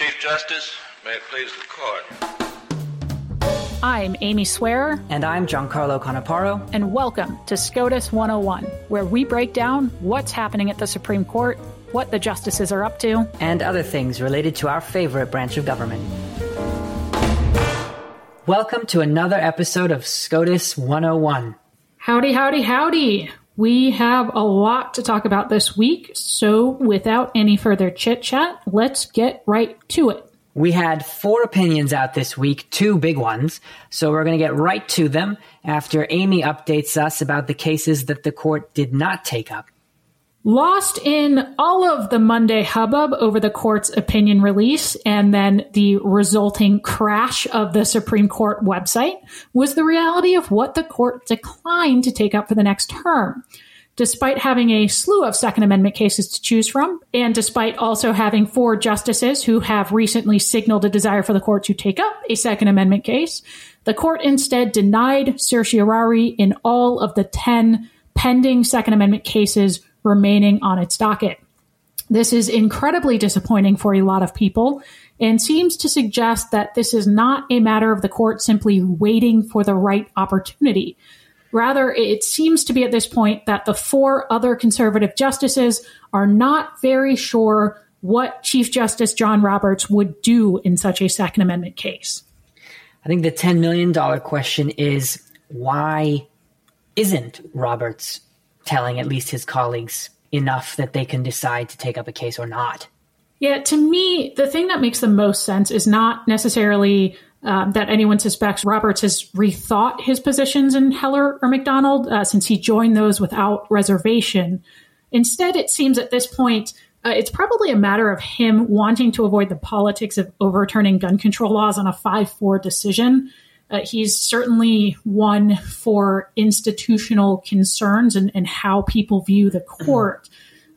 Chief Justice, may it please the court. I'm Amy Swearer. And I'm Giancarlo Canaparo. And welcome to SCOTUS 101, where we break down what's happening at the Supreme Court, what the justices are up to, and other things related to our favorite branch of government. Welcome to another episode of SCOTUS 101. Howdy, howdy, howdy. We have a lot to talk about this week, so without any further chit chat, let's get right to it. We had four opinions out this week, two big ones, so we're going to get right to them after Amy updates us about the cases that the court did not take up. Lost in all of the Monday hubbub over the court's opinion release and then the resulting crash of the Supreme Court website was the reality of what the court declined to take up for the next term. Despite having a slew of Second Amendment cases to choose from, and despite also having four justices who have recently signaled a desire for the court to take up a Second Amendment case, the court instead denied certiorari in all of the 10 pending Second Amendment cases remaining on its docket. This is incredibly disappointing for a lot of people and seems to suggest that this is not a matter of the court simply waiting for the right opportunity. Rather, it seems to be at this point that the four other conservative justices are not very sure what Chief Justice John Roberts would do in such a Second Amendment case. I think the $10 million question is why isn't Roberts telling at least his colleagues enough that they can decide to take up a case or not. Yeah, to me, the thing that makes the most sense is not necessarily um, that anyone suspects Roberts has rethought his positions in Heller or McDonald uh, since he joined those without reservation. Instead, it seems at this point uh, it's probably a matter of him wanting to avoid the politics of overturning gun control laws on a 5 4 decision uh, he's certainly one for institutional concerns and, and how people view the court.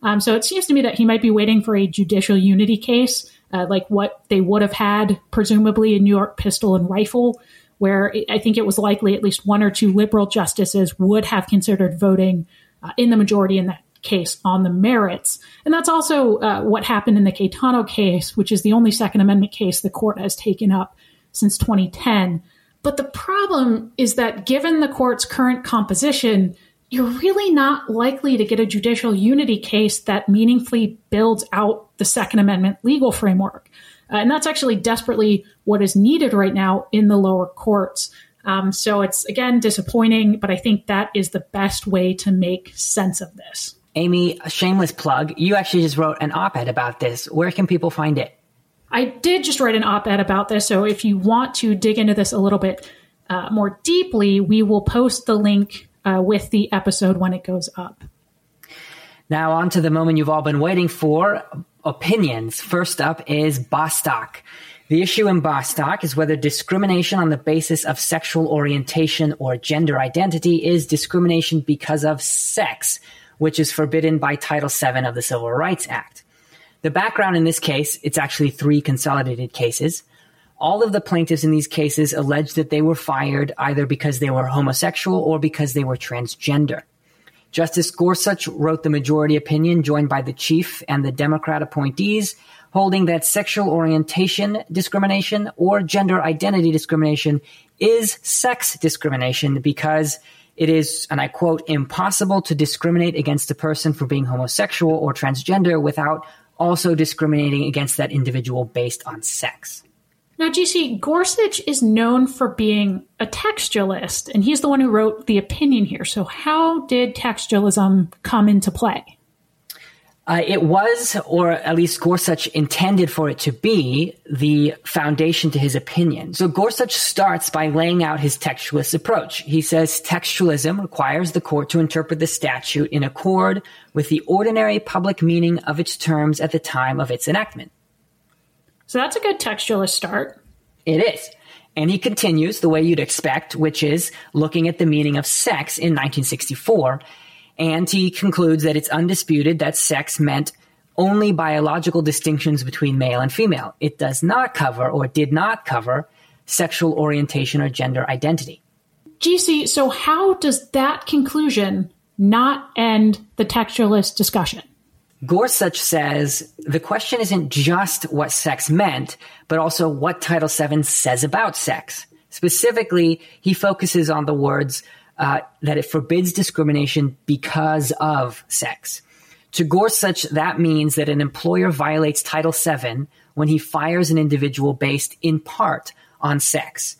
Um, so it seems to me that he might be waiting for a judicial unity case, uh, like what they would have had, presumably in New York Pistol and Rifle, where I think it was likely at least one or two liberal justices would have considered voting uh, in the majority in that case on the merits. And that's also uh, what happened in the Caetano case, which is the only Second Amendment case the court has taken up since 2010. But the problem is that given the court's current composition, you're really not likely to get a judicial unity case that meaningfully builds out the Second Amendment legal framework. Uh, and that's actually desperately what is needed right now in the lower courts. Um, so it's, again, disappointing, but I think that is the best way to make sense of this. Amy, a shameless plug. You actually just wrote an op ed about this. Where can people find it? I did just write an op ed about this. So if you want to dig into this a little bit uh, more deeply, we will post the link uh, with the episode when it goes up. Now, on to the moment you've all been waiting for opinions. First up is Bostock. The issue in Bostock is whether discrimination on the basis of sexual orientation or gender identity is discrimination because of sex, which is forbidden by Title VII of the Civil Rights Act. The background in this case, it's actually three consolidated cases. All of the plaintiffs in these cases alleged that they were fired either because they were homosexual or because they were transgender. Justice Gorsuch wrote the majority opinion joined by the chief and the Democrat appointees, holding that sexual orientation discrimination or gender identity discrimination is sex discrimination because it is, and I quote, impossible to discriminate against a person for being homosexual or transgender without also discriminating against that individual based on sex. Now, GC, Gorsuch is known for being a textualist, and he's the one who wrote the opinion here. So, how did textualism come into play? Uh, it was, or at least Gorsuch intended for it to be, the foundation to his opinion. So Gorsuch starts by laying out his textualist approach. He says textualism requires the court to interpret the statute in accord with the ordinary public meaning of its terms at the time of its enactment. So that's a good textualist start. It is. And he continues the way you'd expect, which is looking at the meaning of sex in 1964 and he concludes that it's undisputed that sex meant only biological distinctions between male and female. It does not cover or did not cover sexual orientation or gender identity. GC, so how does that conclusion not end the textualist discussion? Gorsuch says the question isn't just what sex meant, but also what Title VII says about sex. Specifically, he focuses on the words uh, that it forbids discrimination because of sex. To Gorsuch, that means that an employer violates Title VII when he fires an individual based in part on sex.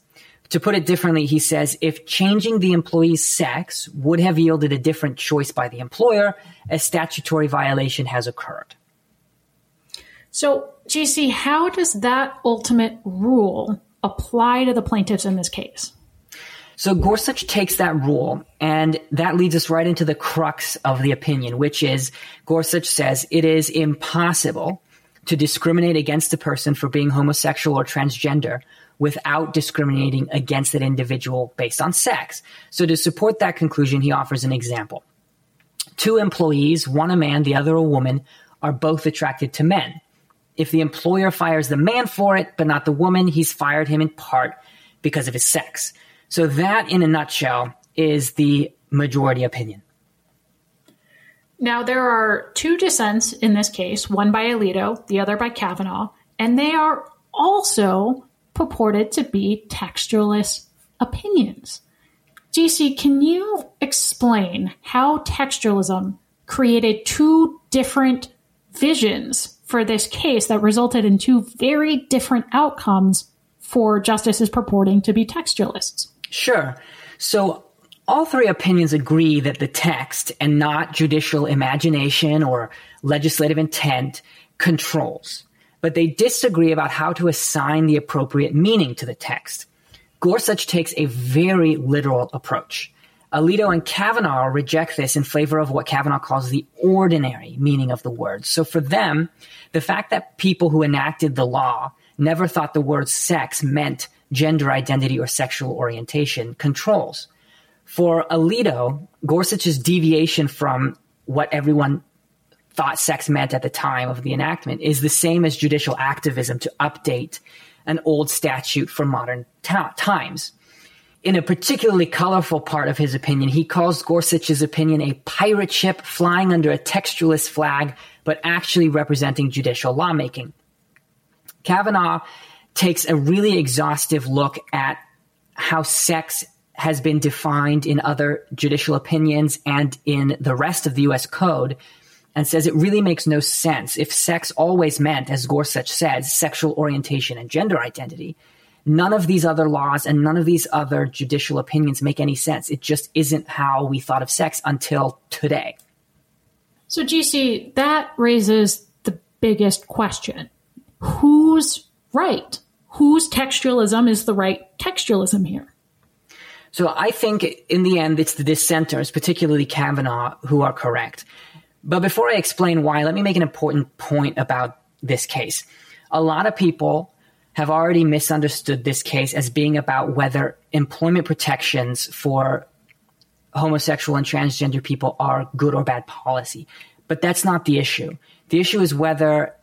To put it differently, he says if changing the employee's sex would have yielded a different choice by the employer, a statutory violation has occurred. So, GC, how does that ultimate rule apply to the plaintiffs in this case? So Gorsuch takes that rule, and that leads us right into the crux of the opinion, which is Gorsuch says it is impossible to discriminate against a person for being homosexual or transgender without discriminating against that individual based on sex. So to support that conclusion, he offers an example. Two employees, one a man, the other a woman, are both attracted to men. If the employer fires the man for it, but not the woman, he's fired him in part because of his sex. So that, in a nutshell, is the majority opinion. Now, there are two dissents in this case, one by Alito, the other by Kavanaugh, and they are also purported to be textualist opinions. GC, can you explain how textualism created two different visions for this case that resulted in two very different outcomes for justices purporting to be textualists? Sure. So all three opinions agree that the text and not judicial imagination or legislative intent controls, but they disagree about how to assign the appropriate meaning to the text. Gorsuch takes a very literal approach. Alito and Kavanaugh reject this in favor of what Kavanaugh calls the ordinary meaning of the word. So for them, the fact that people who enacted the law never thought the word sex meant gender identity or sexual orientation controls. For Alito, Gorsuch's deviation from what everyone thought sex meant at the time of the enactment is the same as judicial activism to update an old statute for modern times. In a particularly colorful part of his opinion, he calls Gorsuch's opinion a pirate ship flying under a textualist flag, but actually representing judicial lawmaking. Kavanaugh takes a really exhaustive look at how sex has been defined in other judicial opinions and in the rest of the US code and says it really makes no sense. If sex always meant as Gorsuch says sexual orientation and gender identity none of these other laws and none of these other judicial opinions make any sense. It just isn't how we thought of sex until today. So GC that raises the biggest question. Who's right whose textualism is the right textualism here? So I think in the end, it's the dissenters, particularly Kavanaugh, who are correct. But before I explain why, let me make an important point about this case. A lot of people have already misunderstood this case as being about whether employment protections for homosexual and transgender people are good or bad policy. But that's not the issue. The issue is whether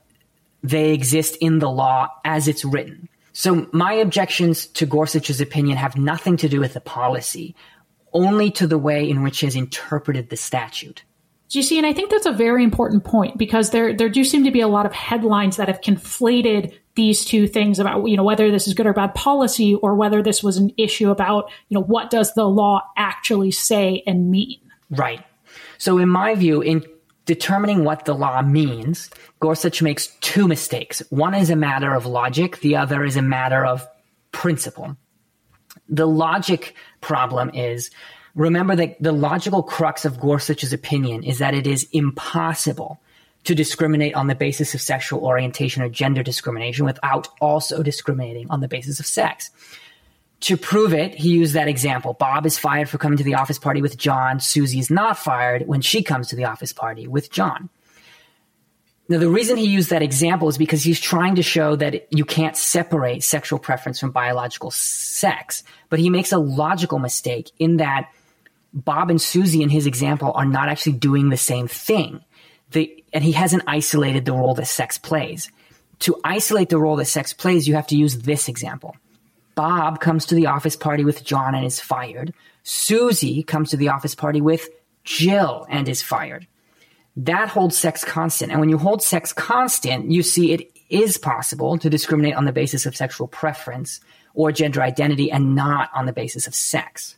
they exist in the law as it's written. So my objections to Gorsuch's opinion have nothing to do with the policy, only to the way in which he has interpreted the statute. You see, and I think that's a very important point because there there do seem to be a lot of headlines that have conflated these two things about you know whether this is good or bad policy or whether this was an issue about you know what does the law actually say and mean. Right. So in my view, in determining what the law means, Gorsuch makes two mistakes. One is a matter of logic, the other is a matter of principle. The logic problem is remember that the logical crux of Gorsuch's opinion is that it is impossible to discriminate on the basis of sexual orientation or gender discrimination without also discriminating on the basis of sex. To prove it, he used that example. Bob is fired for coming to the office party with John. Susie is not fired when she comes to the office party with John. Now, the reason he used that example is because he's trying to show that you can't separate sexual preference from biological sex. But he makes a logical mistake in that Bob and Susie in his example are not actually doing the same thing. They, and he hasn't isolated the role that sex plays. To isolate the role that sex plays, you have to use this example. Bob comes to the office party with John and is fired. Susie comes to the office party with Jill and is fired. that holds sex constant. And when you hold sex constant, you see it is possible to discriminate on the basis of sexual preference or gender identity and not on the basis of sex.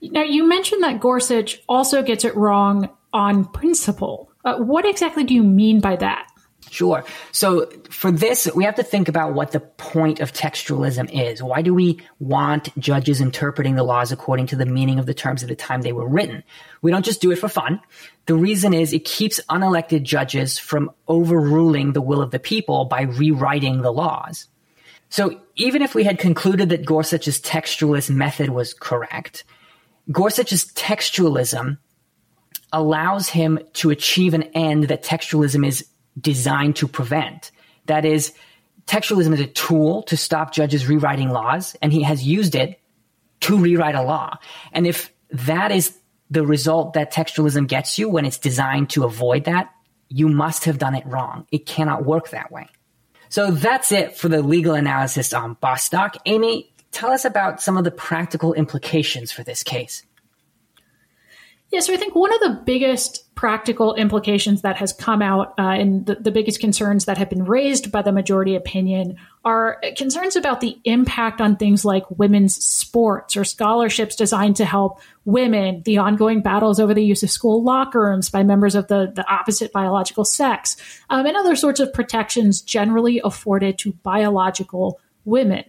Now, you mentioned that Gorsuch also gets it wrong on principle. Uh, what exactly do you mean by that? Sure. So for this, we have to think about what the point of textualism is. Why do we want judges interpreting the laws according to the meaning of the terms at the time they were written? We don't just do it for fun. The reason is it keeps unelected judges from overruling the will of the people by rewriting the laws. So even if we had concluded that Gorsuch's textualist method was correct, Gorsuch's textualism allows him to achieve an end that textualism is designed to prevent. That is, textualism is a tool to stop judges rewriting laws, and he has used it to rewrite a law. And if that is the result that textualism gets you when it's designed to avoid that, you must have done it wrong. It cannot work that way. So that's it for the legal analysis on Bostock. Amy, tell us about some of the practical implications for this case. Yeah, so I think one of the biggest practical implications that has come out uh, and the, the biggest concerns that have been raised by the majority opinion are concerns about the impact on things like women's sports or scholarships designed to help women, the ongoing battles over the use of school locker rooms by members of the, the opposite biological sex, um, and other sorts of protections generally afforded to biological women.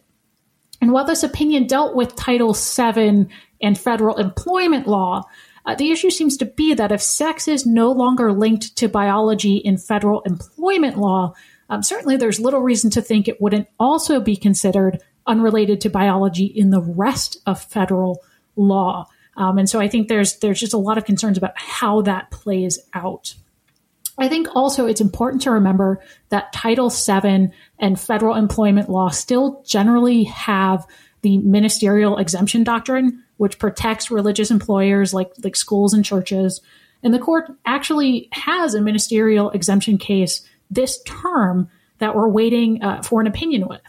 And while this opinion dealt with Title VII and federal employment law, uh, the issue seems to be that if sex is no longer linked to biology in federal employment law, um, certainly there's little reason to think it wouldn't also be considered unrelated to biology in the rest of federal law. Um, and so I think there's there's just a lot of concerns about how that plays out. I think also it's important to remember that Title VII and federal employment law still generally have the ministerial exemption doctrine, which protects religious employers like, like schools and churches. And the court actually has a ministerial exemption case this term that we're waiting uh, for an opinion with.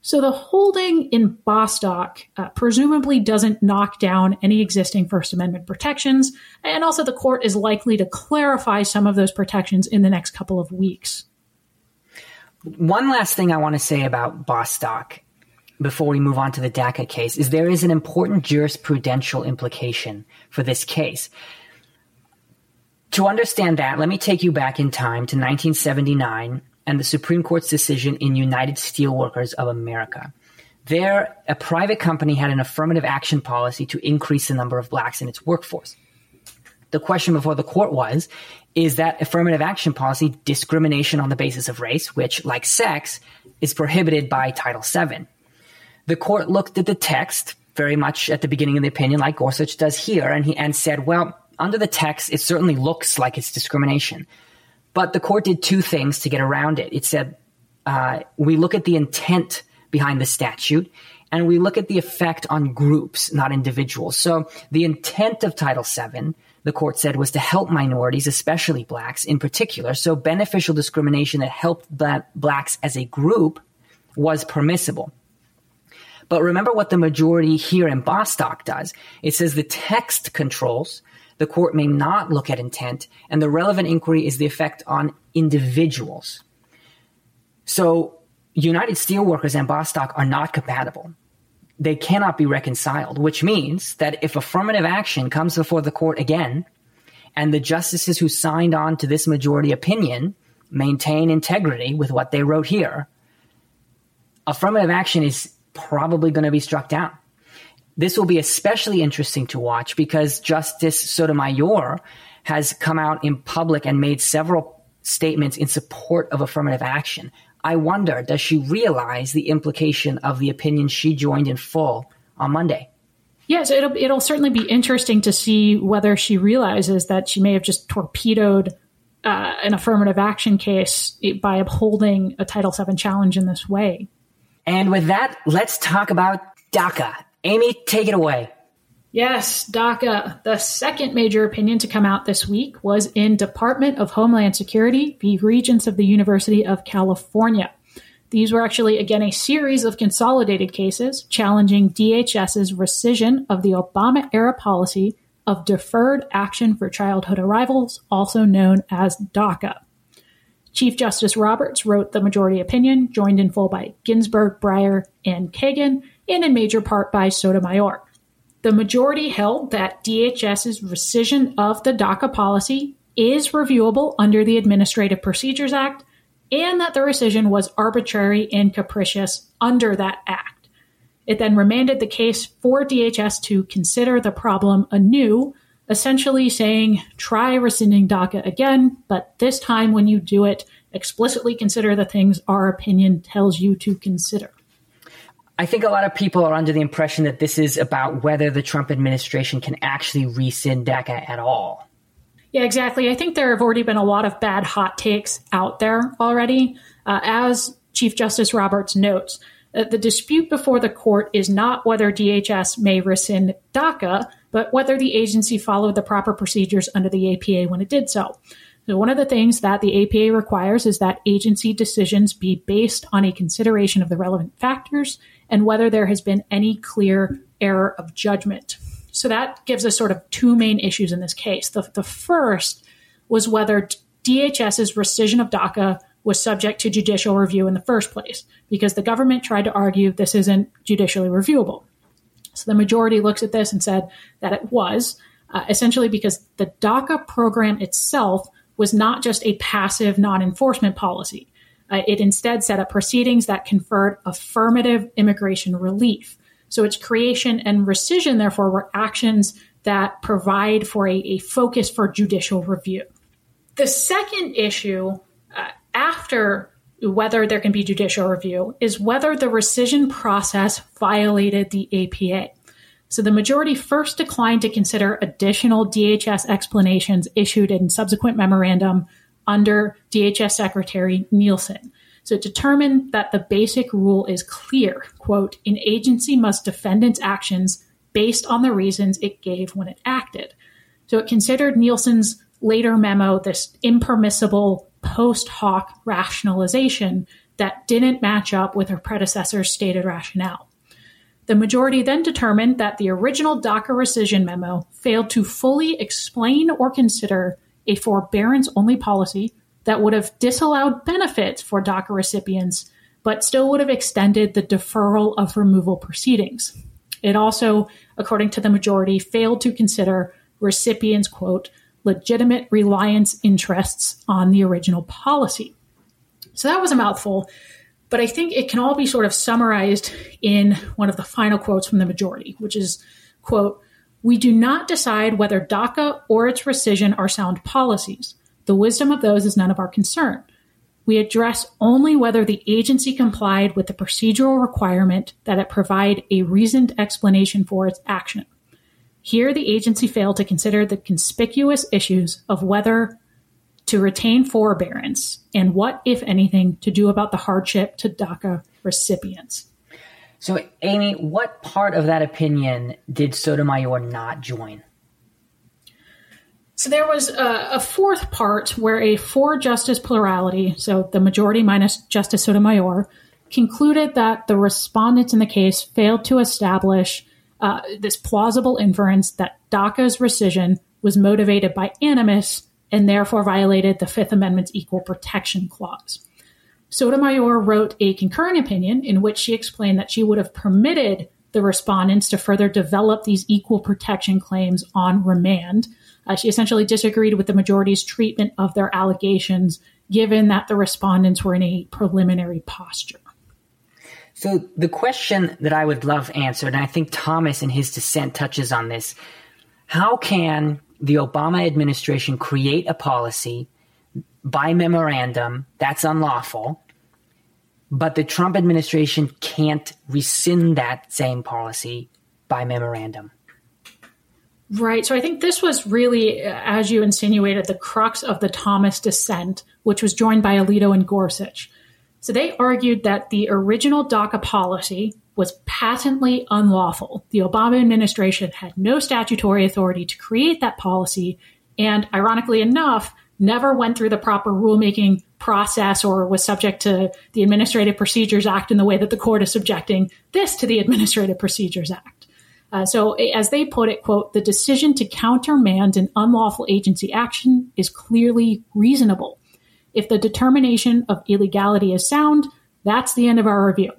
So the holding in Bostock uh, presumably doesn't knock down any existing First Amendment protections, and also the court is likely to clarify some of those protections in the next couple of weeks. One last thing I want to say about Bostock before we move on to the DACA case is there is an important jurisprudential implication for this case. To understand that, let me take you back in time to 1979 and the Supreme Court's decision in United Steelworkers of America. There, a private company had an affirmative action policy to increase the number of blacks in its workforce. The question before the court was is that affirmative action policy discrimination on the basis of race, which, like sex, is prohibited by Title VII. The court looked at the text very much at the beginning of the opinion, like Gorsuch does here, and he and said, well, under the text, it certainly looks like it's discrimination. But the court did two things to get around it. It said, uh, we look at the intent behind the statute, and we look at the effect on groups, not individuals. So the intent of Title VII, the court said, was to help minorities, especially blacks in particular. So beneficial discrimination that helped blacks as a group was permissible. But remember what the majority here in Bostock does. It says the text controls. The court may not look at intent, and the relevant inquiry is the effect on individuals. So United Steelworkers and Bostock are not compatible. They cannot be reconciled, which means that if affirmative action comes before the court again, and the justices who signed on to this majority opinion maintain integrity with what they wrote here, affirmative action is probably going to be struck down. This will be especially interesting to watch because Justice Sotomayor has come out in public and made several statements in support of affirmative action. I wonder, does she realize the implication of the opinion she joined in full on Monday? Yes, it'll it'll certainly be interesting to see whether she realizes that she may have just torpedoed uh, an affirmative action case by upholding a Title VII challenge in this way. And with that, let's talk about DACA. Amy, take it away. Yes, DACA. The second major opinion to come out this week was in Department of Homeland Security v. Regents of the University of California. These were actually, again, a series of consolidated cases challenging DHS's rescission of the Obama era policy of Deferred Action for Childhood Arrivals, also known as DACA. Chief Justice Roberts wrote the majority opinion, joined in full by Ginsburg, Breyer, and Kagan, and in major part by Sotomayor. The majority held that DHS's rescission of the DACA policy is reviewable under the Administrative Procedures Act and that the rescission was arbitrary and capricious under that act. It then remanded the case for DHS to consider the problem anew, essentially saying, try rescinding DACA again, but this time when you do it, explicitly consider the things our opinion tells you to consider. I think a lot of people are under the impression that this is about whether the Trump administration can actually rescind DACA at all. Yeah, exactly. I think there have already been a lot of bad hot takes out there already. Uh, as Chief Justice Roberts notes, uh, the dispute before the court is not whether DHS may rescind DACA, but whether the agency followed the proper procedures under the APA when it did so. So one of the things that the APA requires is that agency decisions be based on a consideration of the relevant factors and whether there has been any clear error of judgment. So that gives us sort of two main issues in this case. The, the first was whether DHS's rescission of DACA was subject to judicial review in the first place, because the government tried to argue this isn't judicially reviewable. So the majority looks at this and said that it was, uh, essentially because the DACA program itself was not just a passive non enforcement policy. Uh, it instead set up proceedings that conferred affirmative immigration relief. So its creation and rescission, therefore, were actions that provide for a, a focus for judicial review. The second issue uh, after whether there can be judicial review is whether the rescission process violated the APA. So the majority first declined to consider additional DHS explanations issued in subsequent memorandum under DHS Secretary Nielsen. So it determined that the basic rule is clear. Quote, an agency must defend its actions based on the reasons it gave when it acted. So it considered Nielsen's later memo this impermissible post hoc rationalization that didn't match up with her predecessor's stated rationale. The majority then determined that the original DACA rescission memo failed to fully explain or consider a forbearance only policy that would have disallowed benefits for DACA recipients, but still would have extended the deferral of removal proceedings. It also, according to the majority, failed to consider recipients' quote, legitimate reliance interests on the original policy. So that was a mouthful, but I think it can all be sort of summarized in one of the final quotes from the majority, which is, quote, we do not decide whether DACA or its rescission are sound policies. The wisdom of those is none of our concern. We address only whether the agency complied with the procedural requirement that it provide a reasoned explanation for its action. Here, the agency failed to consider the conspicuous issues of whether to retain forbearance and what, if anything, to do about the hardship to DACA recipients. So, Amy, what part of that opinion did Sotomayor not join? So there was a, a, fourth part where a four justice plurality, so the majority minus Justice Sotomayor, concluded that the respondents in the case failed to establish uh, this plausible inference that DACA's rescission was motivated by animus and therefore violated the Fifth Amendment's Equal Protection Clause. Sotomayor wrote a concurring opinion in which she explained that she would have permitted the respondents to further develop these equal protection claims on remand uh, she essentially disagreed with the majority's treatment of their allegations, given that the respondents were in a preliminary posture. So, the question that I would love answered, and I think Thomas in his dissent touches on this how can the Obama administration create a policy by memorandum that's unlawful, but the Trump administration can't rescind that same policy by memorandum? Right. So I think this was really, as you insinuated, the crux of the Thomas dissent, which was joined by Alito and Gorsuch. So they argued that the original DACA policy was patently unlawful. The Obama administration had no statutory authority to create that policy, and ironically enough, never went through the proper rulemaking process or was subject to the Administrative Procedures Act in the way that the court is subjecting this to the Administrative Procedures Act. Uh, so, as they put it, quote, the decision to countermand an unlawful agency action is clearly reasonable. If the determination of illegality is sound, that's the end of our review.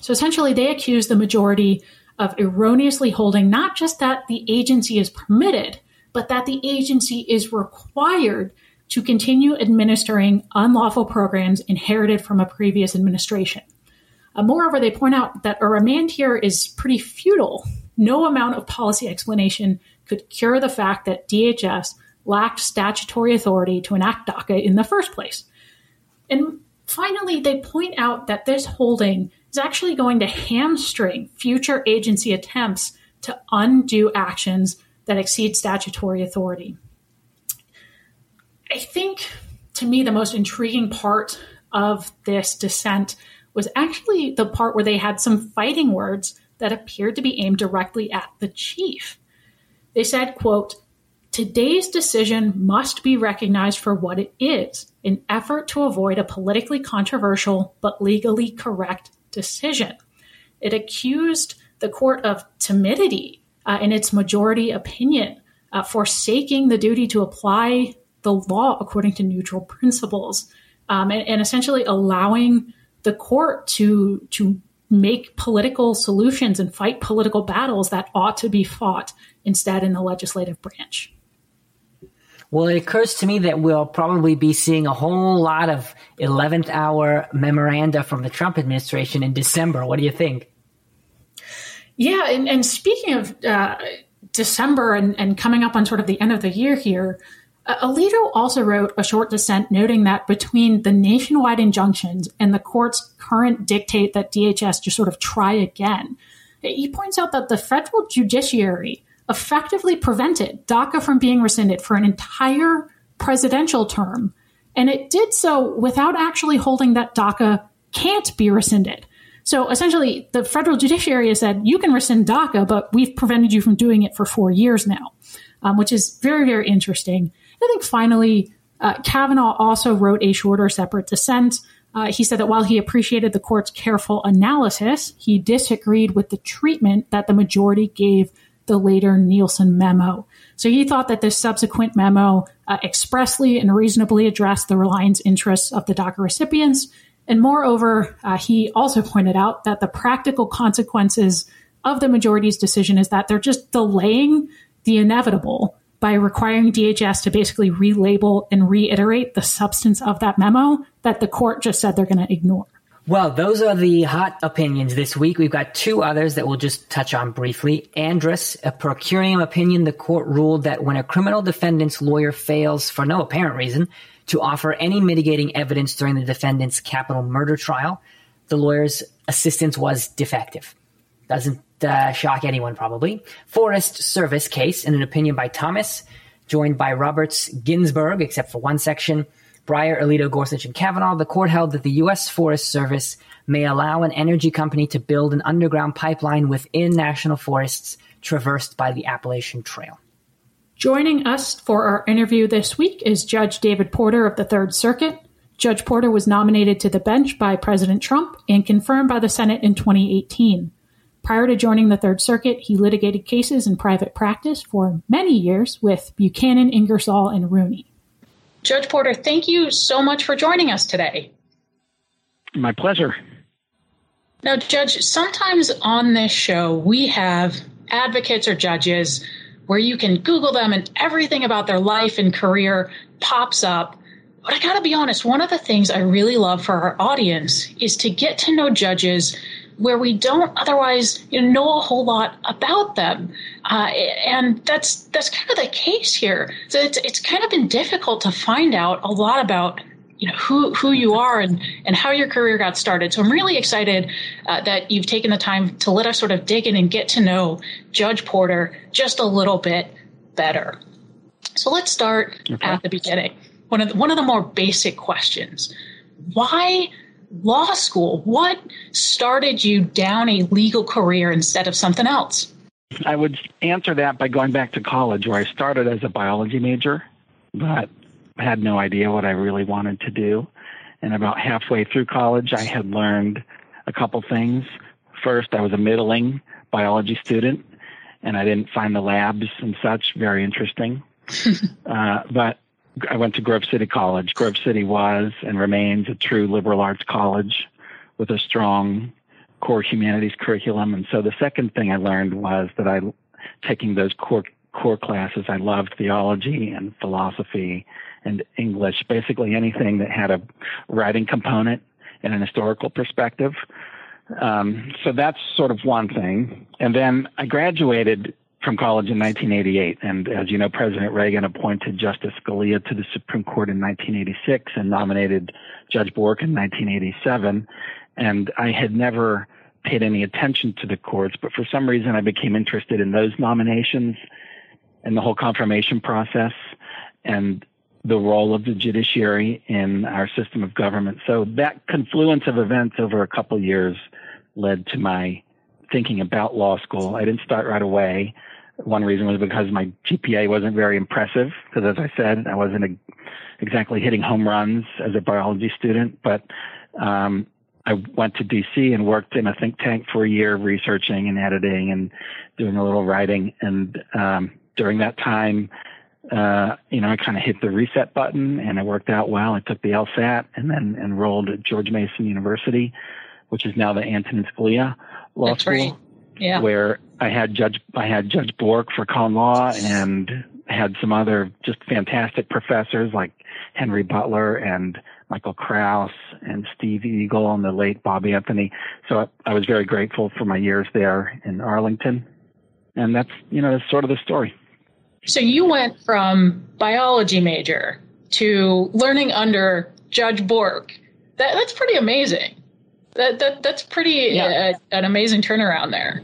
So, essentially, they accuse the majority of erroneously holding not just that the agency is permitted, but that the agency is required to continue administering unlawful programs inherited from a previous administration. Uh, moreover, they point out that a remand here is pretty futile no amount of policy explanation could cure the fact that DHS lacked statutory authority to enact DACA in the first place. And finally, they point out that this holding is actually going to hamstring future agency attempts to undo actions that exceed statutory authority. I think, to me, the most intriguing part of this dissent was actually the part where they had some fighting words that appeared to be aimed directly at the chief. They said, quote, Today's decision must be recognized for what it is an effort to avoid a politically controversial but legally correct decision. It accused the court of timidity uh, in its majority opinion, uh, forsaking the duty to apply the law according to neutral principles, um, and, and essentially allowing the court to to make political solutions and fight political battles that ought to be fought instead in the legislative branch. Well, it occurs to me that we'll probably be seeing a whole lot of 11th hour memoranda from the Trump administration in December. What do you think? Yeah, and, and speaking of uh, December and, and coming up on sort of the end of the year here, uh, Alito also wrote a short dissent noting that between the nationwide injunctions and the court's current dictate that DHS just sort of try again, he points out that the federal judiciary effectively prevented DACA from being rescinded for an entire presidential term. And it did so without actually holding that DACA can't be rescinded. So essentially, the federal judiciary has said, you can rescind DACA, but we've prevented you from doing it for four years now, um, which is very, very interesting. I think finally, uh, Kavanaugh also wrote a shorter separate dissent. Uh, he said that while he appreciated the court's careful analysis, he disagreed with the treatment that the majority gave the later Nielsen memo. So he thought that this subsequent memo uh, expressly and reasonably addressed the reliance interests of the DACA recipients. And moreover, uh, he also pointed out that the practical consequences of the majority's decision is that they're just delaying the inevitable by requiring DHS to basically relabel and reiterate the substance of that memo that the court just said they're going to ignore. Well, those are the hot opinions this week. We've got two others that we'll just touch on briefly. Andrus, a per curiam opinion, the court ruled that when a criminal defendant's lawyer fails for no apparent reason to offer any mitigating evidence during the defendant's capital murder trial, the lawyer's assistance was defective. Doesn't uh, shock anyone, probably. Forest Service case in an opinion by Thomas, joined by Roberts Ginsburg, except for one section, Breyer, Alito, Gorsuch, and Kavanaugh. The court held that the U.S. Forest Service may allow an energy company to build an underground pipeline within national forests traversed by the Appalachian Trail. Joining us for our interview this week is Judge David Porter of the Third Circuit. Judge Porter was nominated to the bench by President Trump and confirmed by the Senate in 2018. Prior to joining the Third Circuit, he litigated cases in private practice for many years with Buchanan, Ingersoll, and Rooney. Judge Porter, thank you so much for joining us today. My pleasure. Now, Judge, sometimes on this show we have advocates or judges where you can Google them and everything about their life and career pops up. But I gotta be honest, one of the things I really love for our audience is to get to know judges where we don't otherwise you know, know a whole lot about them. Uh, and that's that's kind of the case here. So it's it's kind of been difficult to find out a lot about you know who who you are and and how your career got started. So I'm really excited uh, that you've taken the time to let us sort of dig in and get to know Judge Porter just a little bit better. So let's start okay. at the beginning. One of the, one of the more basic questions: Why law school? What started you down a legal career instead of something else? I would answer that by going back to college, where I started as a biology major, but had no idea what I really wanted to do. And about halfway through college, I had learned a couple things. First, I was a middling biology student, and I didn't find the labs and such very interesting. uh, but I went to Grove City College. Grove City was and remains a true liberal arts college with a strong core humanities curriculum. And so the second thing I learned was that I, taking those core core classes, I loved theology and philosophy and English, basically anything that had a writing component and an historical perspective. Um, so that's sort of one thing. And then I graduated from college in 1988. And as you know, President Reagan appointed Justice Scalia to the Supreme Court in 1986 and nominated Judge Bork in 1987. And I had never paid any attention to the courts, but for some reason I became interested in those nominations and the whole confirmation process and the role of the judiciary in our system of government. So that confluence of events over a couple years led to my thinking about law school. I didn't start right away. One reason was because my GPA wasn't very impressive, because as I said, I wasn't a, exactly hitting home runs as a biology student. But um, I went to DC and worked in a think tank for a year, researching and editing and doing a little writing. And um, during that time, uh, you know, I kind of hit the reset button and it worked out well. I took the LSAT and then enrolled at George Mason University, which is now the Antonin Scalia Law That's School. Right. Yeah. Where I had Judge I had Judge Bork for con law and had some other just fantastic professors like Henry Butler and Michael Krauss and Steve Eagle and the late Bob Anthony. So I, I was very grateful for my years there in Arlington. And that's, you know, that's sort of the story. So you went from biology major to learning under Judge Bork. That, that's pretty amazing. That, that that's pretty yeah. uh, an amazing turnaround there.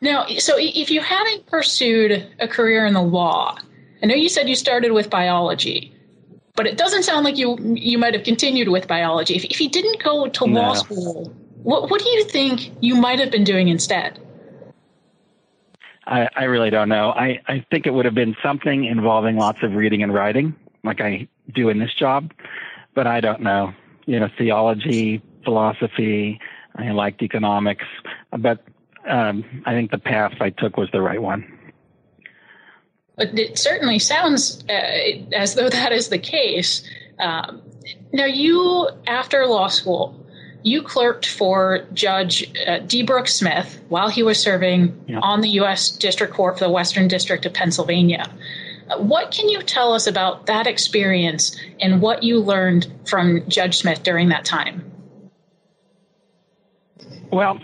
Now, so if you hadn't pursued a career in the law, I know you said you started with biology, but it doesn't sound like you you might have continued with biology. If, if you didn't go to no. law school, what what do you think you might have been doing instead? I, I really don't know. I, I think it would have been something involving lots of reading and writing, like I do in this job, but I don't know. You know, theology, philosophy, I liked economics, but um, I think the path I took was the right one. But it certainly sounds uh, as though that is the case. Um, now, you, after law school, you clerked for Judge uh, D. Brooks Smith while he was serving yeah. on the U.S. District Court for the Western District of Pennsylvania. What can you tell us about that experience and what you learned from Judge Smith during that time? Well,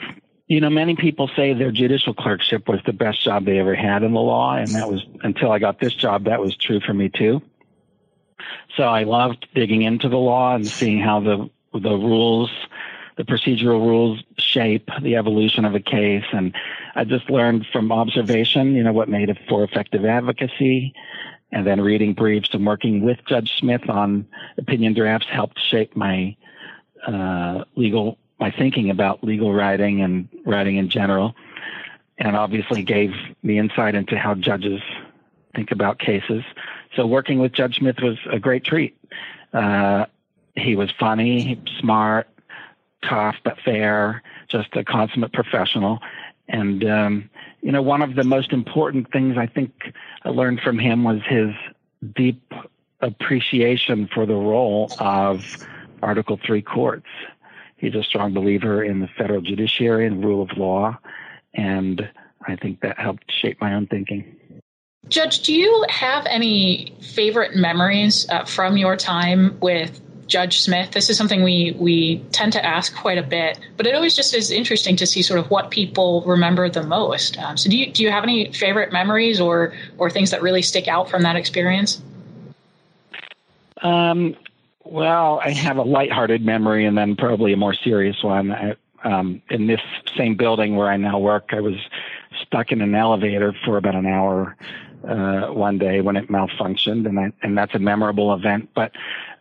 you know, many people say their judicial clerkship was the best job they ever had in the law, and that was until I got this job, that was true for me too. So I loved digging into the law and seeing how the the rules, the procedural rules shape the evolution of a case. And I just learned from observation, you know, what made it for effective advocacy. And then reading briefs and working with Judge Smith on opinion drafts helped shape my uh, legal, my thinking about legal writing and writing in general. And obviously gave me insight into how judges think about cases. So working with Judge Smith was a great treat. Uh, he was funny, smart, tough but fair, just a consummate professional. And um, you know, one of the most important things I think I learned from him was his deep appreciation for the role of Article Three courts. He's a strong believer in the federal judiciary and rule of law, and I think that helped shape my own thinking. Judge, do you have any favorite memories uh, from your time with Judge Smith. This is something we we tend to ask quite a bit, but it always just is interesting to see sort of what people remember the most. Um, so, do you do you have any favorite memories or or things that really stick out from that experience? Um, well, I have a lighthearted memory, and then probably a more serious one. I, um, in this same building where I now work, I was stuck in an elevator for about an hour uh, one day when it malfunctioned, and I, and that's a memorable event. But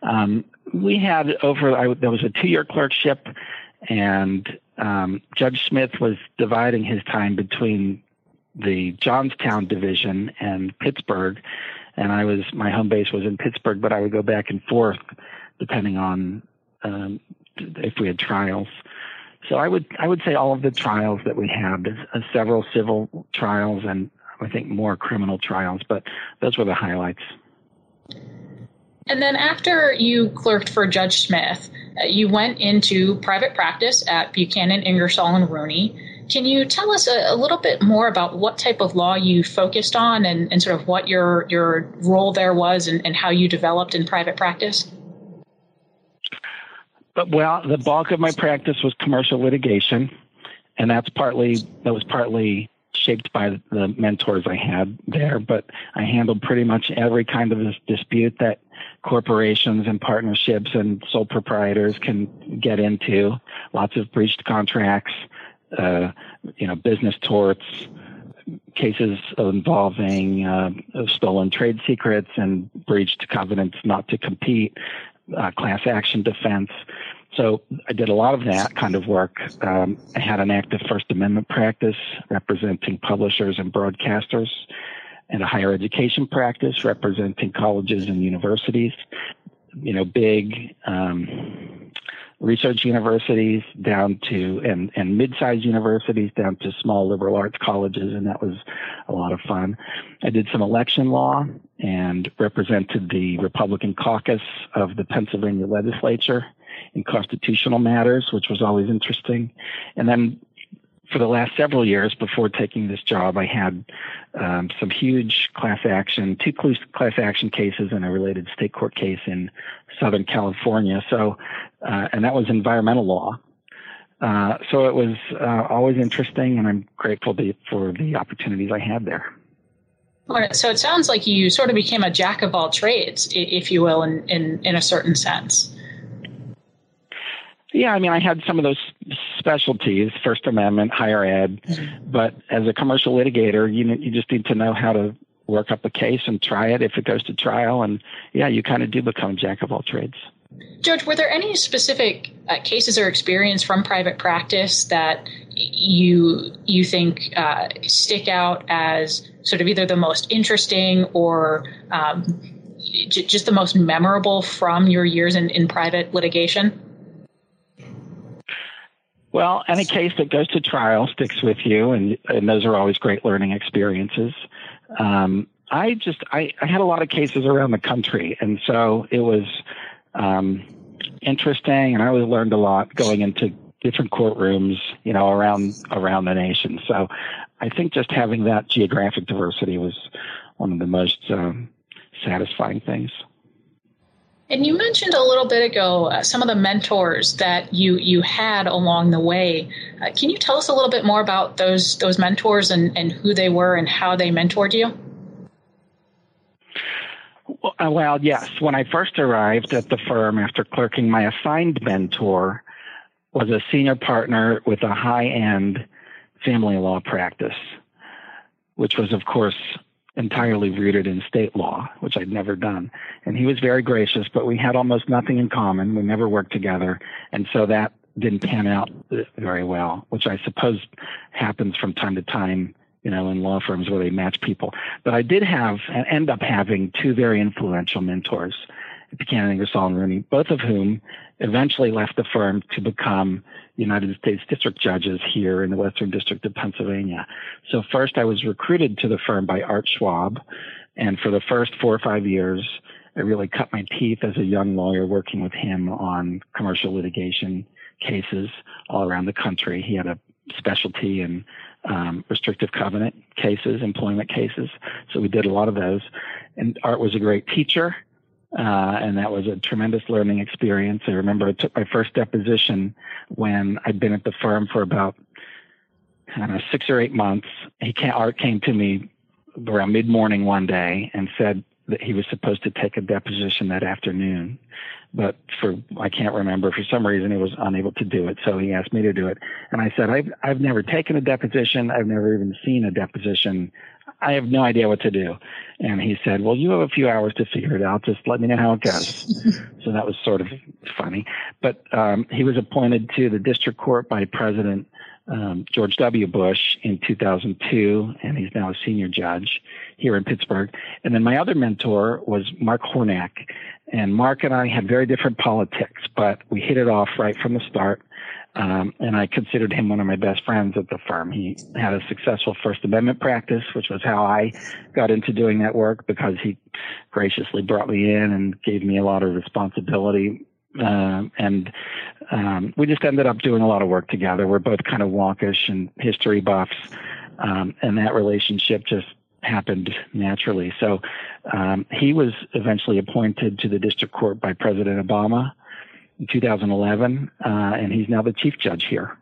um, we had over I, there was a two year clerkship, and um, Judge Smith was dividing his time between the Johnstown division and Pittsburgh, and I was my home base was in Pittsburgh, but I would go back and forth depending on um, if we had trials. So I would I would say all of the trials that we had, uh, several civil trials and I think, more criminal trials, but those were the highlights. And then after you clerked for Judge Smith, uh, you went into private practice at Buchanan, Ingersoll, and Rooney. Can you tell us a, a, little bit more about what type of law you focused on and, and sort of what your, your role there was and, and how you developed in private practice? But, well, the bulk of my practice was commercial litigation, and that's partly that was partly shaped by the mentors I had there. But I handled pretty much every kind of dispute that corporations and partnerships and sole proprietors can get into. Lots of breached contracts, uh, you know, business torts, cases involving uh, stolen trade secrets and breached covenants not to compete, uh, class action defense. So I did a lot of that kind of work. Um, I had an active First Amendment practice representing publishers and broadcasters, and a higher education practice representing colleges and universities. You know, big um, research universities down to and and mid-sized universities down to small liberal arts colleges, and that was a lot of fun. I did some election law and represented the Republican caucus of the Pennsylvania legislature in constitutional matters, which was always interesting. And then for the last several years before taking this job, I had um, some huge class action, two class action cases and a related state court case in Southern California. So, uh, and that was environmental law. Uh, so it was uh, always interesting, and I'm grateful to, for the opportunities I had there. So it sounds like you sort of became a jack of all trades, if you will, in, in, in a certain sense. Yeah, I mean, I had some of those specialties, First Amendment, higher ed, mm-hmm. but as a commercial litigator, you you just need to know how to work up a case and try it if it goes to trial, and yeah, you kind of do become jack of all trades. Judge, were there any specific uh, cases or experience from private practice that you you think uh, stick out as sort of either the most interesting or um, j- just the most memorable from your years in, in private litigation? Well, any case that goes to trial sticks with you, and, and those are always great learning experiences. Um, I just I, I had a lot of cases around the country, and so it was um, interesting, and I always learned a lot going into different courtrooms, you know, around around the nation. So I think just having that geographic diversity was one of the most um, satisfying things. And you mentioned a little bit ago uh, some of the mentors that you you had along the way. Uh, can you tell us a little bit more about those those mentors and, and who they were and how they mentored you? Well, uh, yes. When I first arrived at the firm after clerking, my assigned mentor was a senior partner with a high end family law practice, which was, of course, entirely rooted in state law, which I'd never done. And he was very gracious, but we had almost nothing in common. We never worked together. And so that didn't pan out very well, which I suppose happens from time to time, you know, in law firms where they match people. But I did have and end up having two very influential mentors, Buchanan Ingersoll and Rooney, both of whom eventually left the firm to become United States district judges here in the Western District of Pennsylvania. So first I was recruited to the firm by Art Schwab. And for the first four or five years, I really cut my teeth as a young lawyer working with him on commercial litigation cases all around the country. He had a specialty in um, restrictive covenant cases, employment cases. So we did a lot of those. And Art was a great teacher. Uh, and that was a tremendous learning experience. I remember I took my first deposition when I'd been at the firm for about I don't know, six or eight months. He came, Art came to me around mid morning one day and said that he was supposed to take a deposition that afternoon, but for I can't remember for some reason he was unable to do it. So he asked me to do it, and I said I've I've never taken a deposition. I've never even seen a deposition. I have no idea what to do. And he said, Well, you have a few hours to figure it out. Just let me know how it goes. so that was sort of funny. But um, he was appointed to the district court by President um, George W. Bush in 2002, and he's now a senior judge here in Pittsburgh. And then my other mentor was Mark Hornak. And Mark and I had very different politics, but we hit it off right from the start. Um, and I considered him one of my best friends at the firm. He had a successful First Amendment practice, which was how I got into doing that work because he graciously brought me in and gave me a lot of responsibility. Uh, and um, we just ended up doing a lot of work together. We're both kind of wonkish and history buffs, um, and that relationship just happened naturally. So um, he was eventually appointed to the district court by President Obama in 2011, uh, and he's now the chief judge here.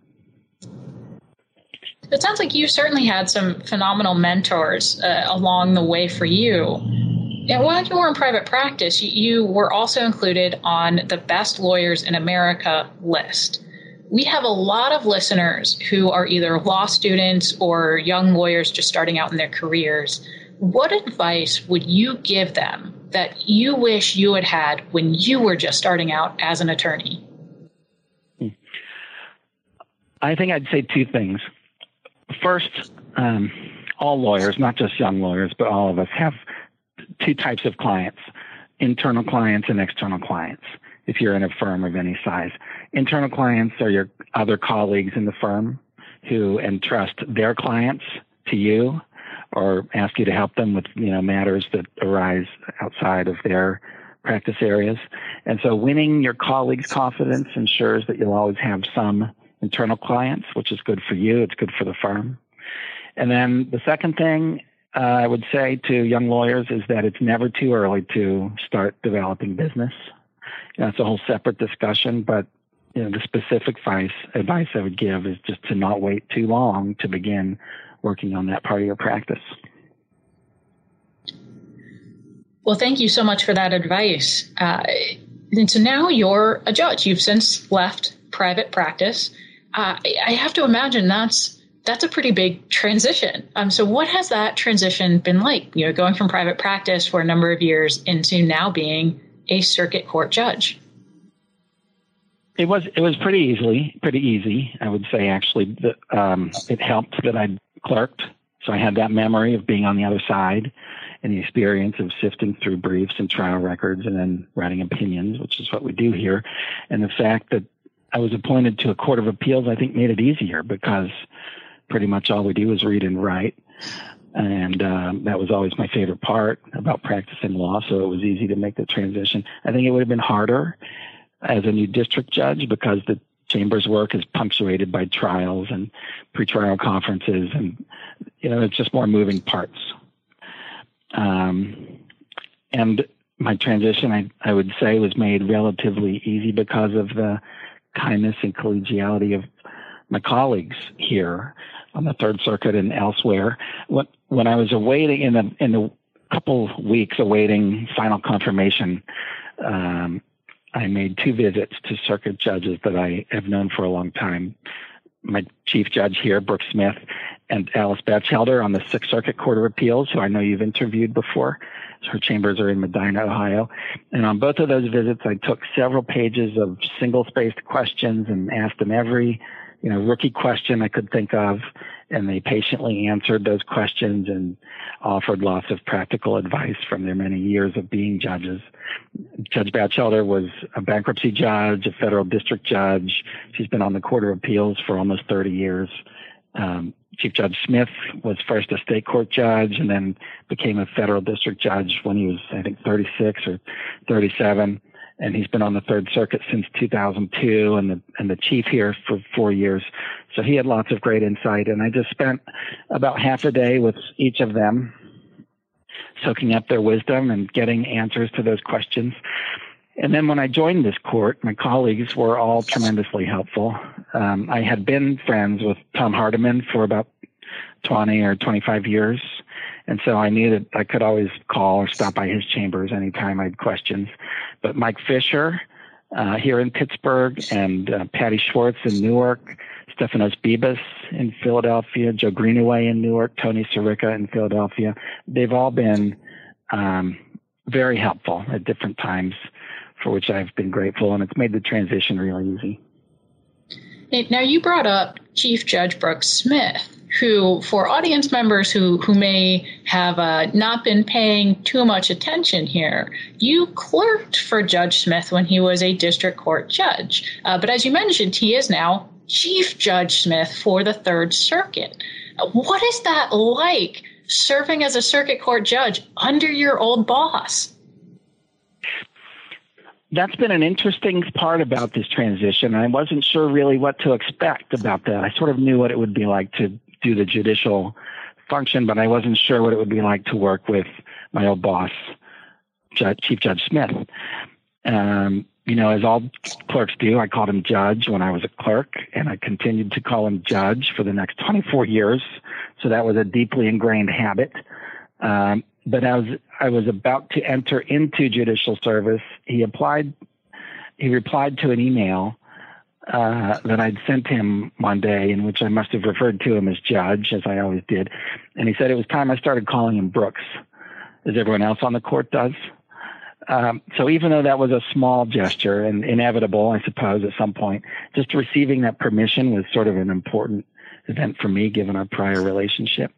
It sounds like you certainly had some phenomenal mentors uh, along the way for you. And while you were in private practice, you were also included on the Best Lawyers in America list. We have a lot of listeners who are either law students or young lawyers just starting out in their careers. What advice would you give them that you wish you had had when you were just starting out as an attorney? I think I'd say two things. First, um, all lawyers, not just young lawyers, but all of us have two types of clients internal clients and external clients if you're in a firm of any size. Internal clients are your other colleagues in the firm who entrust their clients to you or ask you to help them with you know matters that arise outside of their practice areas. And so winning your colleagues' confidence ensures that you'll always have some internal clients, which is good for you. It's good for the firm. And then the second thing uh, I would say to young lawyers is that it's never too early to start developing business. You know, a whole separate discussion, but you know, the specific advice, advice I would give is just to not wait too long to begin working on that part of your practice. Well, thank you so much for that advice. Uh, and so now you're a judge. You've since left private practice. Uh, I have to imagine that's that's a pretty big transition. Um, so, what has that transition been like? You know, going from private practice for a number of years into now being a circuit court judge. It was it was pretty easily pretty easy. I would say actually that um, it helped that I clerked, so I had that memory of being on the other side, and the experience of sifting through briefs and trial records, and then writing opinions, which is what we do here, and the fact that I was appointed to a court of appeals, I think made it easier because pretty much all we do is read and write. And um, that was always my favorite part about practicing law. So it was easy to make the transition. I think it would have been harder as a new district judge because the chamber's work is punctuated by trials and pretrial conferences, and you know it's just more moving parts. Um, and my transition, I, I would say, was made relatively easy because of the kindness and collegiality of my colleagues here on the Third Circuit and elsewhere. When, when I was awaiting in the in the couple weeks awaiting final confirmation, um, I made two visits to circuit judges that I have known for a long time. My chief judge here, Brooks Smith, and Alice Batchelder on the Sixth Circuit Court of Appeals, who I know you've interviewed before. Her chambers are in Medina, Ohio. And on both of those visits, I took several pages of single spaced questions and asked them every you know, rookie question I could think of, and they patiently answered those questions and offered lots of practical advice from their many years of being judges. Judge Batchelder was a bankruptcy judge, a federal district judge. She's been on the Court of Appeals for almost 30 years. Um, Chief Judge Smith was first a state court judge and then became a federal district judge when he was, I think, 36 or 37 and he's been on the Third Circuit since 2002, and the and the chief here for four years. So he had lots of great insight, and I just spent about half a day with each of them, soaking up their wisdom and getting answers to those questions. And then when I joined this court, my colleagues were all tremendously helpful. Um, I had been friends with Tom Hardiman for about 20 or 25 years. And so I knew that I could always call or stop by his chambers anytime I had questions. But Mike Fisher uh, here in Pittsburgh and uh, Patty Schwartz in Newark, Stephanos Bibas in Philadelphia, Joe Greenaway in Newark, Tony Scirica in Philadelphia, they've all been um, very helpful at different times for which I've been grateful, and it's made the transition really easy. Now, you brought up Chief Judge Brooks Smith who, for audience members who, who may have uh, not been paying too much attention here, you clerked for Judge Smith when he was a district court judge. Uh, but as you mentioned, he is now Chief Judge Smith for the Third Circuit. What is that like serving as a circuit court judge under your old boss? That's been an interesting part about this transition. I wasn't sure really what to expect about that. I sort of knew what it would be like to do the judicial function, but I wasn't sure what it would be like to work with my old boss, Chief Judge Smith. Um, you know, as all clerks do, I called him Judge when I was a clerk, and I continued to call him Judge for the next 24 years. So that was a deeply ingrained habit. Um, but as I was about to enter into judicial service, he applied. He replied to an email uh, that I'd sent him one day, in which I must have referred to him as Judge, as I always did. And he said it was time I started calling him Brooks, as everyone else on the court does. Um, so even though that was a small gesture and inevitable, I suppose, at some point, just receiving that permission was sort of an important event for me, given our prior relationship.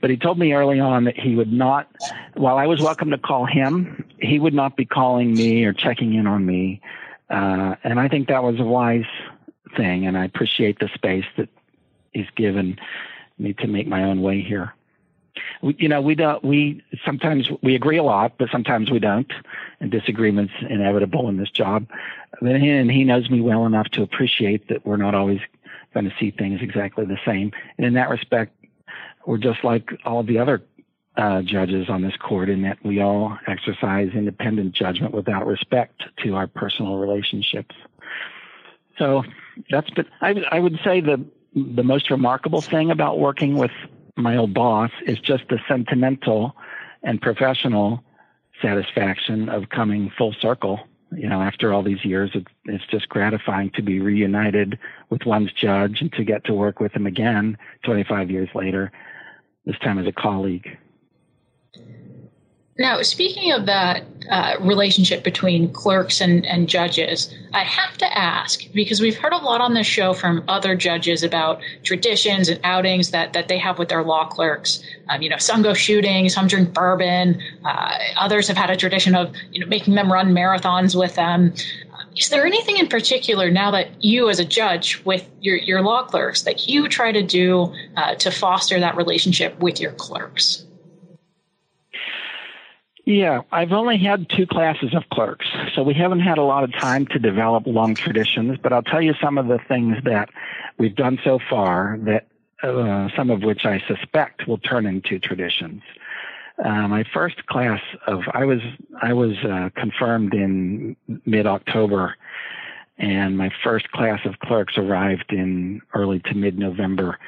But he told me early on that he would not, while I was welcome to call him, he would not be calling me or checking in on me uh, and I think that was a wise thing, and I appreciate the space that he's given me to make my own way here. We, you know, we don't. We sometimes we agree a lot, but sometimes we don't, and disagreements inevitable in this job. And he knows me well enough to appreciate that we're not always going to see things exactly the same. And in that respect, we're just like all the other uh, judges on this court in that we all exercise independent judgment without respect to our personal relationships. So that's been, I, I would say the, the most remarkable thing about working with my old boss is just the sentimental and professional satisfaction of coming full circle. You know, after all these years, it, it's just gratifying to be reunited with one's judge and to get to work with him again 25 years later, this time as a colleague. Now, speaking of that uh, relationship between clerks and, and judges, I have to ask because we've heard a lot on this show from other judges about traditions and outings that, that they have with their law clerks. Um, you know, some go shooting, some drink bourbon. Uh, others have had a tradition of you know making them run marathons with them. Is there anything in particular now that you, as a judge, with your, your law clerks, that you try to do uh, to foster that relationship with your clerks? Yeah, I've only had two classes of clerks, so we haven't had a lot of time to develop long traditions. But I'll tell you some of the things that we've done so far that uh, some of which I suspect will turn into traditions. Uh, my first class of I was I was uh, confirmed in mid October, and my first class of clerks arrived in early to mid November.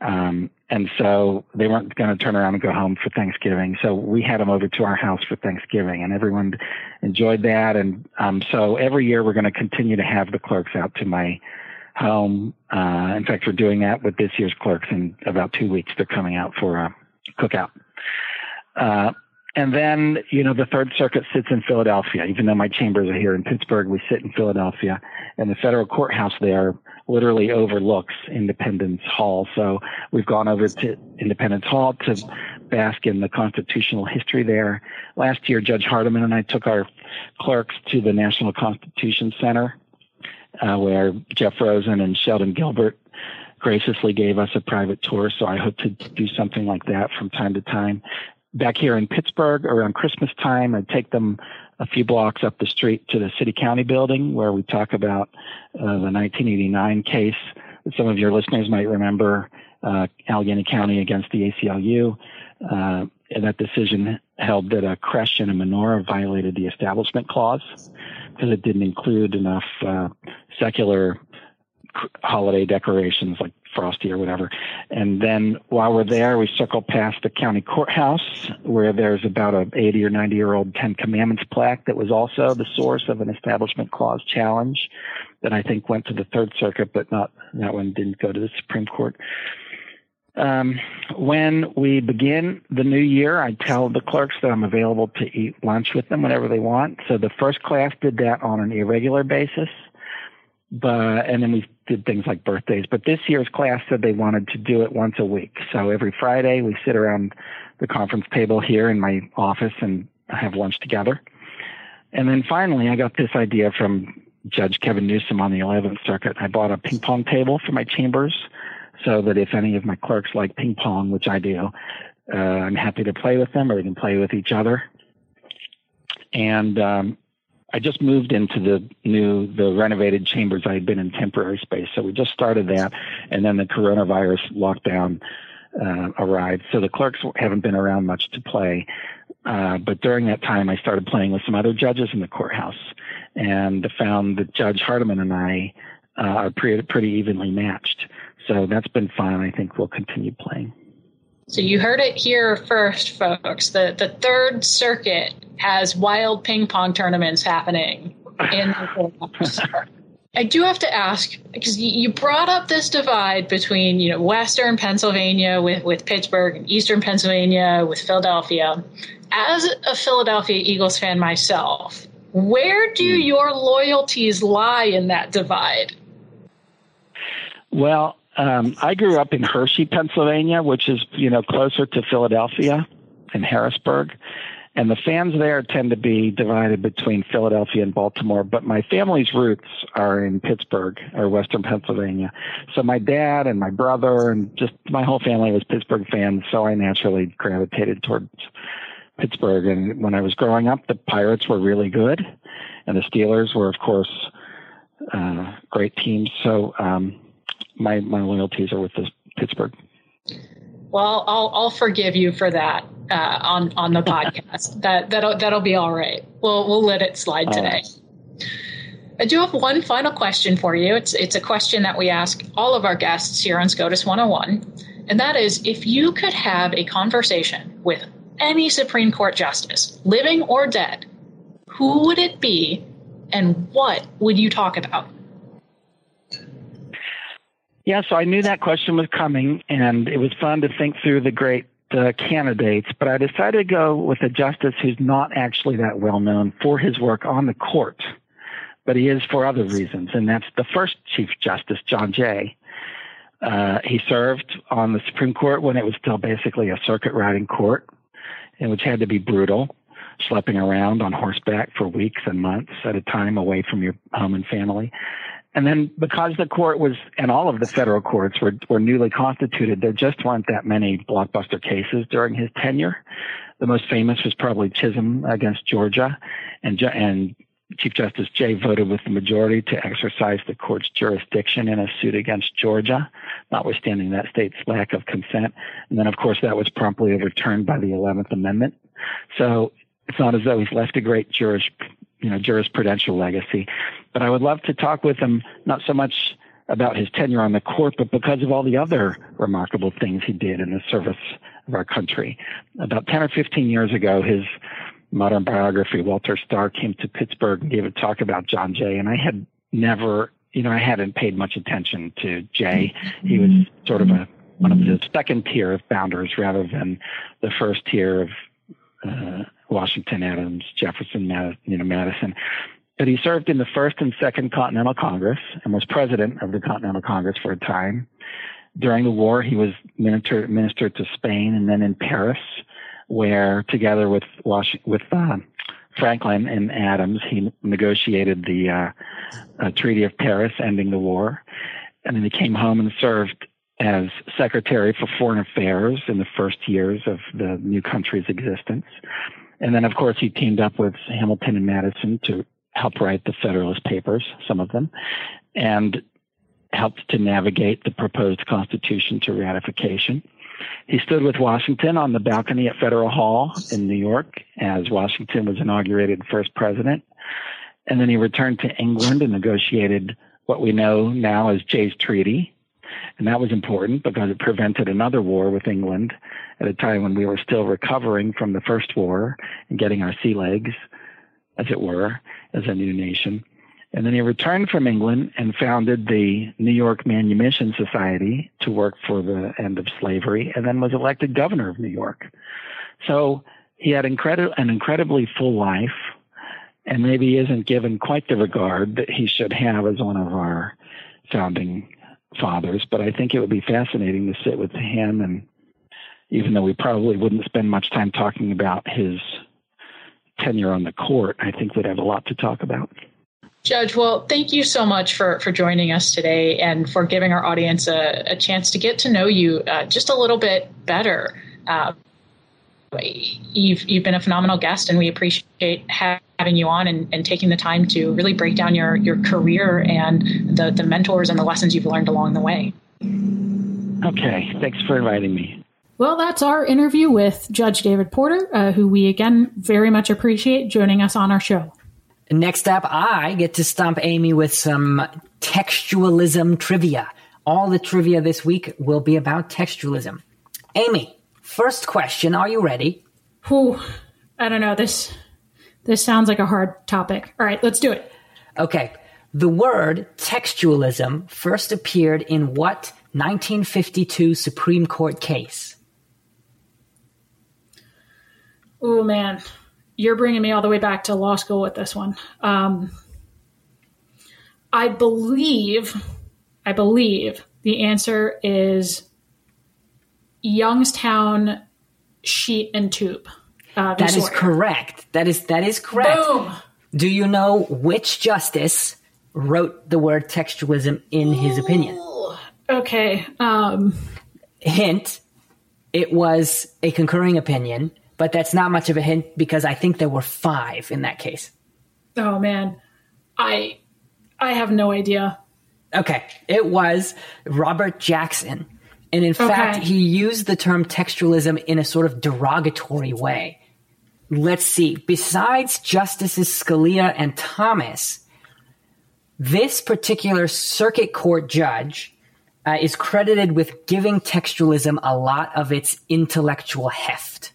Um, and so they weren't going to turn around and go home for Thanksgiving. So we had them over to our house for Thanksgiving, and everyone enjoyed that. And um, so every year we're going to continue to have the clerks out to my home. Uh, in fact, we're doing that with this year's clerks in about two weeks. They're coming out for a cookout. Uh, and then, you know, the Third Circuit sits in Philadelphia. Even though my chambers are here in Pittsburgh, we sit in Philadelphia. And the federal courthouse there literally overlooks Independence Hall. So we've gone over to Independence Hall to bask in the constitutional history there. Last year, Judge Hardiman and I took our clerks to the National Constitution Center, uh, where Jeff Rosen and Sheldon Gilbert graciously gave us a private tour. So I hope to do something like that from time to time. Back here in Pittsburgh around Christmas time, I'd take them a few blocks up the street to the city county building where we talk about uh, the 1989 case some of your listeners might remember, uh, Allegheny County against the ACLU. Uh, and that decision held that a creche and a menorah violated the Establishment Clause because it didn't include enough uh, secular holiday decorations like Frosty or whatever. And then while we're there, we circle past the county courthouse where there's about a 80 or 90 year old Ten Commandments plaque that was also the source of an Establishment Clause challenge that I think went to the Third Circuit, but not that one didn't go to the Supreme Court. Um, when we begin the new year, I tell the clerks that I'm available to eat lunch with them whenever they want. So the first class did that on an irregular basis but and then we did things like birthdays. But this year's class said they wanted to do it once a week. So every Friday we sit around the conference table here in my office and have lunch together. And then finally, I got this idea from Judge Kevin Newsom on the 11th Circuit. I bought a ping pong table for my chambers so that if any of my clerks like ping pong, which I do, uh, I'm happy to play with them or we can play with each other. And um, I just moved into the new, the renovated chambers. I had been in temporary space. So we just started that. And then the coronavirus lockdown uh, arrived. So the clerks haven't been around much to play. Uh, but during that time, I started playing with some other judges in the courthouse and found that Judge Hardiman and I uh, are pretty, pretty evenly matched. So that's been fun. I think we'll continue playing. So you heard it here first, folks. The the Third Circuit has wild ping pong tournaments happening in the courthouse. I do have to ask because you brought up this divide between you know Western Pennsylvania with with Pittsburgh and Eastern Pennsylvania with Philadelphia. As a Philadelphia Eagles fan myself, where do hmm. your loyalties lie in that divide? Well, um, I grew up in Hershey, Pennsylvania, which is you know closer to Philadelphia and Harrisburg, and the fans there tend to be divided between Philadelphia and Baltimore. But my family's roots are in Pittsburgh or Western Pennsylvania. So my dad and my brother and just my whole family was Pittsburgh fans. So I naturally gravitated towards Pittsburgh. And when I was growing up, the Pirates were really good, and the Steelers were, of course, uh, great teams. So um, my my loyalties are with this Pittsburgh. Well, I'll I'll forgive you for that uh, on on the podcast. that that'll that'll be all right. We'll we'll let it slide today. I do have one final question for you. It's it's a question that we ask all of our guests here on SCOTUS 101, and that is if you could have a conversation with any Supreme Court justice, living or dead, who would it be, and what would you talk about? Yeah, so I knew that question was coming, and it was fun to think through the great uh, candidates, but I decided to go with a justice who's not actually that well known for his work on the court, but he is for other reasons, and that's the first Chief Justice, John Jay. Uh, he served on the Supreme Court when it was still basically a circuit riding court, and which had to be brutal, schlepping around on horseback for weeks and months at a time away from your home and family. And then because the court was, and all of the federal courts were, were newly constituted, there just weren't that many blockbuster cases during his tenure. The most famous was probably Chisholm against Georgia, and, and Chief Justice Jay voted with the majority to exercise the court's jurisdiction in a suit against Georgia, notwithstanding that state's lack of consent. And then, of course, that was promptly overturned by the 11th Amendment. So it's not as though he's left a great juris, you know, jurisprudential legacy. But I would love to talk with him, not so much about his tenure on the court, but because of all the other remarkable things he did in the service of our country. About 10 or 15 years ago, his modern biography, Walter Stahr, came to Pittsburgh and gave a talk about John Jay, and I had never, you know, I hadn't paid much attention to Jay. He was sort of a one of the second tier of founders rather than the first tier of uh, Washington, Adams, Jefferson, you know, Madison. But he served in the First and Second Continental Congress and was president of the Continental Congress for a time. During the war, he was minister, minister to Spain and then in Paris, where together with with uh, Franklin and Adams, he negotiated the uh, uh, Treaty of Paris, ending the war. And then he came home and served as Secretary for Foreign Affairs in the first years of the new country's existence. And then, of course, he teamed up with Hamilton and Madison to help write the Federalist Papers, some of them, and helped to navigate the proposed Constitution to ratification. He stood with Washington on the balcony at Federal Hall in New York as Washington was inaugurated first president. And then he returned to England and negotiated what we know now as Jay's Treaty, and that was important because it prevented another war with England at a time when we were still recovering from the first war and getting our sea legs, as it were, as a new nation. And then he returned from England and founded the New York Manumission Society to work for the end of slavery, and then was elected governor of New York. So he had incredi- an incredibly full life, and maybe isn't given quite the regard that he should have as one of our founding fathers, but I think it would be fascinating to sit with him. And even though we probably wouldn't spend much time talking about his tenure on the court, I think we'd have a lot to talk about. Judge, well, thank you so much for, for joining us today and for giving our audience a, a chance to get to know you uh, just a little bit better. Uh, you've, you've been a phenomenal guest, and we appreciate having you on and, and taking the time to really break down your, your career and the, the mentors and the lessons you've learned along the way. Okay, thanks for inviting me. Well, that's our interview with Judge David Porter, uh, who we again very much appreciate joining us on our show. Next up, I get to stump Amy with some textualism trivia. All the trivia this week will be about textualism. Amy, first question. Are you ready? Whew, I don't know. This this sounds like a hard topic. All right, let's do it. Okay. The word textualism first appeared in what 1952 Supreme Court case? Oh man, you're bringing me all the way back to law school with this one. Um, I believe, I believe the answer is Youngstown sheet and tube. Uh, that is correct. That is that is correct. Boom. Do you know which justice wrote the word textualism in his opinion? Okay. Um, Hint: It was a concurring opinion but that's not much of a hint because I think there were five in that case. Oh man, I I have no idea. Okay, it was Robert Jackson. And in okay. fact, he used the term textualism in a sort of derogatory way. Let's see. Besides Justices Scalia and Thomas, this particular circuit court judge uh, is credited with giving textualism a lot of its intellectual heft.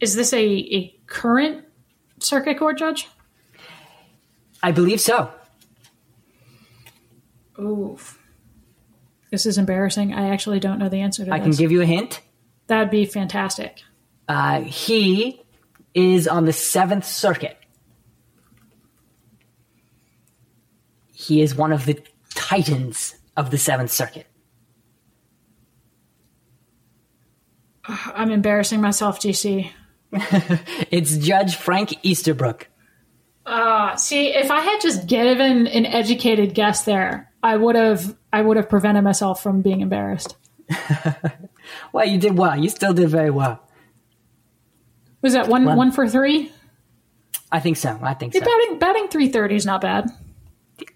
Is this a, a current circuit court judge? I believe so. Oof. This is embarrassing. I actually don't know the answer to that. I this. can give you a hint. That'd be fantastic. Uh, he is on the Seventh Circuit. He is one of the titans of the Seventh Circuit. I'm embarrassing myself, GC. it's Judge Frank Easterbrook. Uh, see, if I had just given an educated guess there, I would have I would have prevented myself from being embarrassed. well, you did well. You still did very well. Was that one well, one for three? I think so. I think so. Batting batting three thirty is not bad.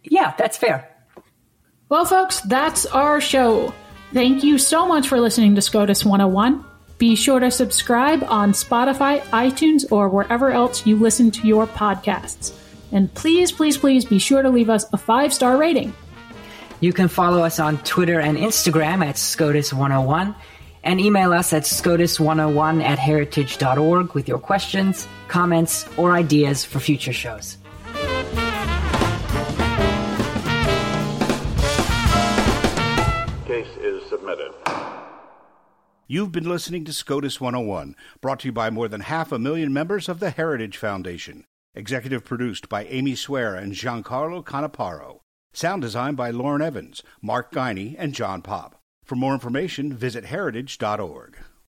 Yeah, that's fair. Well, folks, that's our show. Thank you so much for listening to SCOTUS 101. Be sure to subscribe on Spotify, iTunes, or wherever else you listen to your podcasts. And please, please, please be sure to leave us a five star rating. You can follow us on Twitter and Instagram at SCOTUS101 and email us at SCOTUS101 at heritage.org with your questions, comments, or ideas for future shows. Case is submitted. You've been listening to SCOTUS 101, brought to you by more than half a million members of the Heritage Foundation. Executive produced by Amy Swearer and Giancarlo Canaparo. Sound designed by Lauren Evans, Mark Guiney, and John Pop. For more information, visit heritage.org.